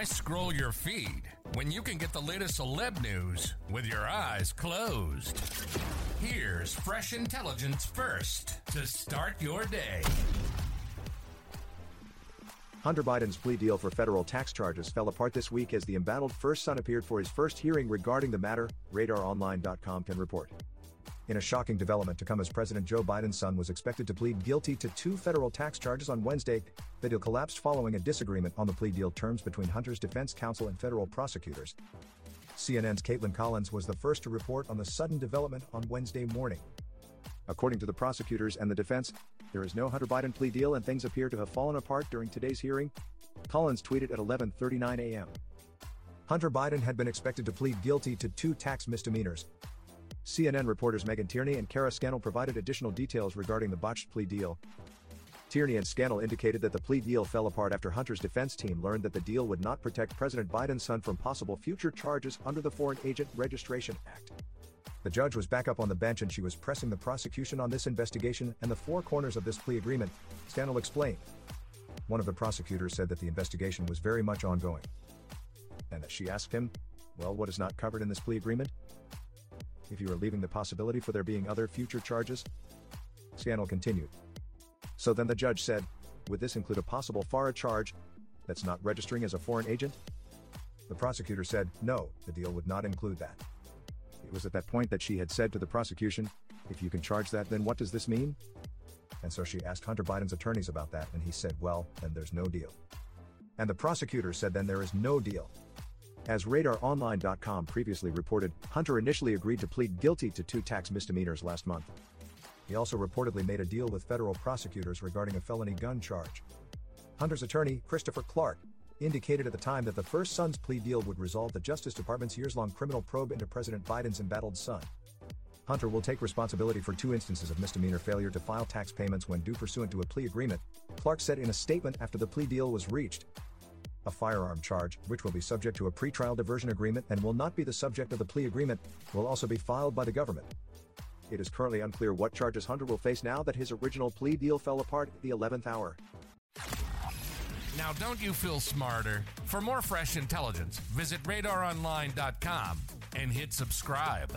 Why scroll your feed when you can get the latest celeb news with your eyes closed? Here's fresh intelligence first to start your day. Hunter Biden's plea deal for federal tax charges fell apart this week as the embattled first son appeared for his first hearing regarding the matter, RadarOnline.com can report. In a shocking development to come as President Joe Biden's son was expected to plead guilty to two federal tax charges on Wednesday, the deal collapsed following a disagreement on the plea deal terms between Hunter's defense counsel and federal prosecutors. CNN's Kaitlan Collins was the first to report on the sudden development on Wednesday morning. According to the prosecutors and the defense, there is no Hunter Biden plea deal and things appear to have fallen apart during today's hearing. Collins tweeted at 11:39 a.m. Hunter Biden had been expected to plead guilty to two tax misdemeanors, CNN reporters Megan Tierney and Kara Scannell provided additional details regarding the botched plea deal. Tierney and Scannell indicated that the plea deal fell apart after Hunter's defense team learned that the deal would not protect President Biden's son from possible future charges under the Foreign Agent Registration Act. The judge was back up on the bench and she was pressing the prosecution on this investigation and the four corners of this plea agreement, Scannell explained. One of the prosecutors said that the investigation was very much ongoing. And that she asked him, Well, what is not covered in this plea agreement? If you are leaving the possibility for there being other future charges? Scannell continued. So then the judge said, would this include a possible FARA charge that's not registering as a foreign agent? The prosecutor said, no, the deal would not include that. It was at that point that she had said to the prosecution, if you can charge that, then what does this mean? And so she asked Hunter Biden's attorneys about that, and he said, well, then there's no deal. And the prosecutor said, then there is no deal. As RadarOnline.com previously reported, Hunter initially agreed to plead guilty to two tax misdemeanors last month. He also reportedly made a deal with federal prosecutors regarding a felony gun charge. Hunter's attorney, Christopher Clark, indicated at the time that the first son's plea deal would resolve the Justice Department's years long criminal probe into President Biden's embattled son. Hunter will take responsibility for two instances of misdemeanor failure to file tax payments when due pursuant to a plea agreement, Clark said in a statement after the plea deal was reached a firearm charge, which will be subject to a pretrial diversion agreement and will not be the subject of the plea agreement, will also be filed by the government. It is currently unclear what charges Hunter will face now that his original plea deal fell apart at the 11th hour. Now, don't you feel smarter? For more fresh intelligence, visit radaronline.com and hit subscribe.